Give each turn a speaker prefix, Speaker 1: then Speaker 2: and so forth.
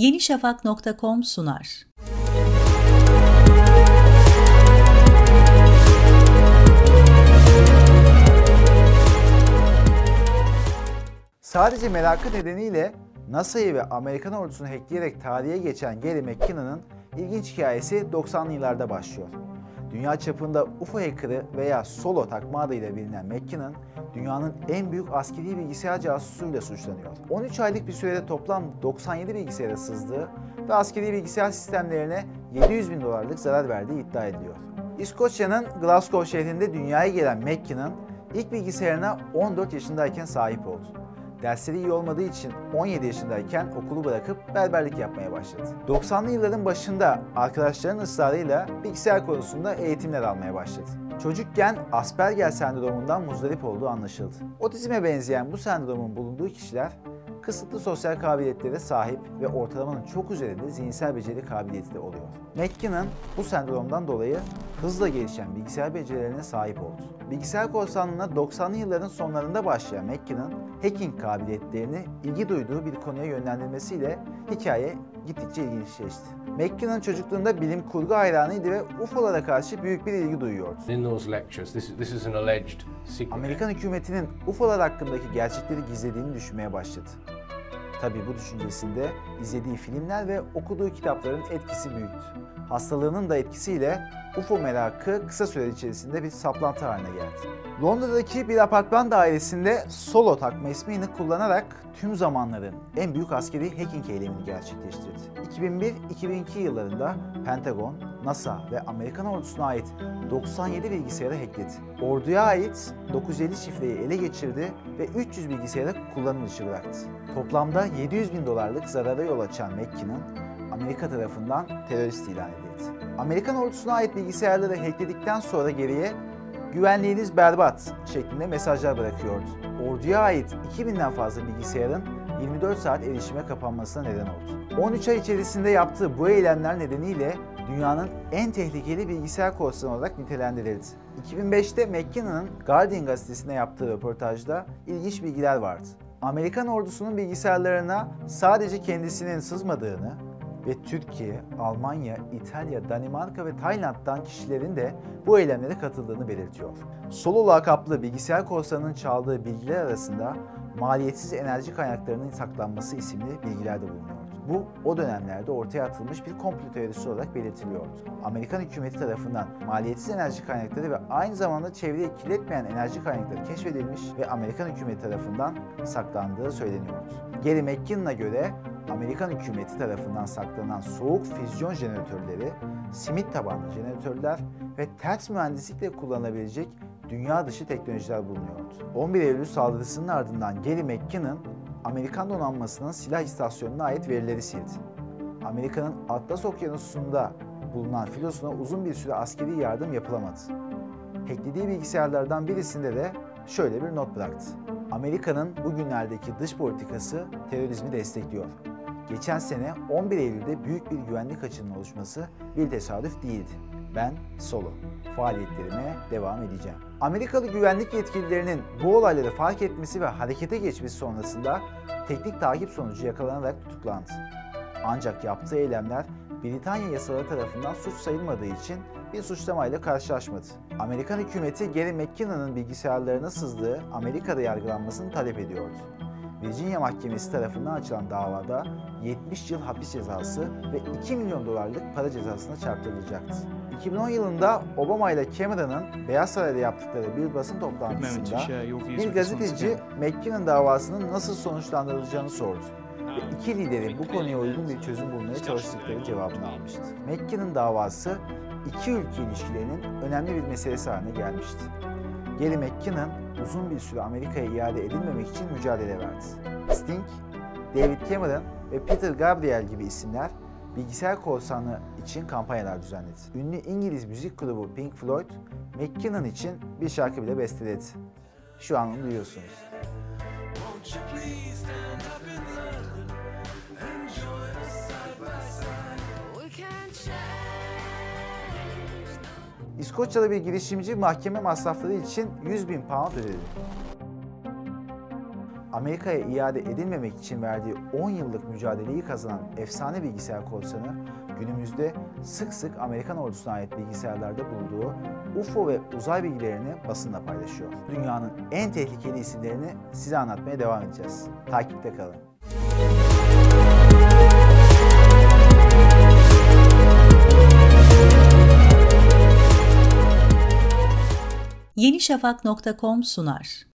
Speaker 1: yenişafak.com sunar.
Speaker 2: Sadece merakı nedeniyle NASA'yı ve Amerikan ordusunu hackleyerek tarihe geçen Gary McKinnon'ın ilginç hikayesi 90'lı yıllarda başlıyor. Dünya çapında UFO hackerı veya Solo takma adıyla bilinen McKinnon, dünyanın en büyük askeri bilgisayar casusuyla suçlanıyor. 13 aylık bir sürede toplam 97 bilgisayara sızdığı ve askeri bilgisayar sistemlerine 700 bin dolarlık zarar verdiği iddia ediliyor. İskoçya'nın Glasgow şehrinde dünyaya gelen McKinnon, ilk bilgisayarına 14 yaşındayken sahip oldu. Dersleri iyi olmadığı için 17 yaşındayken okulu bırakıp berberlik yapmaya başladı. 90'lı yılların başında arkadaşlarının ısrarıyla bilgisayar konusunda eğitimler almaya başladı. Çocukken Asperger sendromundan muzdarip olduğu anlaşıldı. Otizme benzeyen bu sendromun bulunduğu kişiler kısıtlı sosyal kabiliyetlere sahip ve ortalamanın çok üzerinde zihinsel beceri kabiliyeti de oluyor. McKinnon bu sendromdan dolayı hızla gelişen bilgisayar becerilerine sahip oldu. Bilgisayar korsanlığına 90'lı yılların sonlarında başlayan McKinnon, hacking kabiliyetlerini ilgi duyduğu bir konuya yönlendirmesiyle hikaye gittikçe ilginçleşti. McKinnon çocukluğunda bilim kurgu hayranıydı ve UFO'lara karşı büyük bir ilgi duyuyordu.
Speaker 3: In those lectures, this, this is an alleged secret.
Speaker 2: Amerikan hükümetinin UFO'lar hakkındaki gerçekleri gizlediğini düşünmeye başladı. Tabii bu düşüncesinde izlediği filmler ve okuduğu kitapların etkisi büyüktü. Hastalığının da etkisiyle UFO merakı kısa süre içerisinde bir saplantı haline geldi. Londra'daki bir apartman dairesinde Solo takma ismini kullanarak tüm zamanların en büyük askeri hacking eylemini gerçekleştirdi. 2001-2002 yıllarında Pentagon, NASA ve Amerikan ordusuna ait 97 bilgisayarı hackledi. Orduya ait 950 şifreyi ele geçirdi ve 300 bilgisayarı kullanım dışı bıraktı. Toplamda 700 bin dolarlık zarara yol açan McKinnon, Amerika tarafından terörist ilan edildi. Amerikan ordusuna ait bilgisayarları hackledikten sonra geriye güvenliğiniz berbat şeklinde mesajlar bırakıyordu. Orduya ait 2000'den fazla bilgisayarın 24 saat erişime kapanmasına neden oldu. 13 ay içerisinde yaptığı bu eylemler nedeniyle dünyanın en tehlikeli bilgisayar korsanı olarak nitelendirildi. 2005'te McKinnon'ın Guardian gazetesine yaptığı röportajda ilginç bilgiler vardı. Amerikan ordusunun bilgisayarlarına sadece kendisinin sızmadığını, ve Türkiye, Almanya, İtalya, Danimarka ve Tayland'dan kişilerin de bu eylemlere katıldığını belirtiyor. Solo lakaplı bilgisayar korsanının çaldığı bilgiler arasında maliyetsiz enerji kaynaklarının saklanması isimli bilgiler de bulunuyordu. Bu o dönemlerde ortaya atılmış bir komplo teorisi olarak belirtiliyordu. Amerikan hükümeti tarafından maliyetsiz enerji kaynakları ve aynı zamanda çevreyi kirletmeyen enerji kaynakları keşfedilmiş ve Amerikan hükümeti tarafından saklandığı söyleniyordu. Gary McKinnon'a göre Amerikan hükümeti tarafından saklanan soğuk füzyon jeneratörleri, simit tabanlı jeneratörler ve ters mühendislikle kullanılabilecek dünya dışı teknolojiler bulunuyordu. 11 Eylül saldırısının ardından Gary McKinnon, Amerikan donanmasının silah istasyonuna ait verileri sildi. Amerika'nın Atlas Okyanusu'nda bulunan filosuna uzun bir süre askeri yardım yapılamadı. Hacklediği bilgisayarlardan birisinde de şöyle bir not bıraktı. Amerika'nın bugünlerdeki dış politikası terörizmi destekliyor. Geçen sene 11 Eylül'de büyük bir güvenlik açığının oluşması bir tesadüf değildi. Ben solo. Faaliyetlerime devam edeceğim. Amerikalı güvenlik yetkililerinin bu olayları fark etmesi ve harekete geçmesi sonrasında teknik takip sonucu yakalanarak tutuklandı. Ancak yaptığı eylemler Britanya yasaları tarafından suç sayılmadığı için bir suçlamayla karşılaşmadı. Amerikan hükümeti Gary McKinnon'ın bilgisayarlarına sızdığı Amerika'da yargılanmasını talep ediyordu. Virginia Mahkemesi tarafından açılan davada 70 yıl hapis cezası ve 2 milyon dolarlık para cezasına çarptırılacaktı. 2010 yılında Obama ile Cameron'ın Beyaz Saray'da yaptıkları bir basın toplantısında bir gazeteci McKinnon davasının nasıl sonuçlandırılacağını sordu ve iki liderin bu konuya uygun bir çözüm bulmaya çalıştıkları cevabını almıştı. McKinnon davası iki ülke ilişkilerinin önemli bir meselesi haline gelmişti. Gary McKinnon uzun bir süre Amerika'ya iade edilmemek için mücadele verdi. Sting, David Cameron ve Peter Gabriel gibi isimler bilgisayar korsanı için kampanyalar düzenledi. Ünlü İngiliz müzik grubu Pink Floyd, McKinnon için bir şarkı bile besteledi. Şu an onu duyuyorsunuz. İskoçyalı bir girişimci mahkeme masrafları için 100 bin pound ödedi. Amerika'ya iade edilmemek için verdiği 10 yıllık mücadeleyi kazanan efsane bilgisayar korsanı günümüzde sık sık Amerikan ordusuna ait bilgisayarlarda bulduğu UFO ve uzay bilgilerini basınla paylaşıyor. Dünyanın en tehlikeli isimlerini size anlatmaya devam edeceğiz. Takipte kalın.
Speaker 1: yenişafak.com sunar.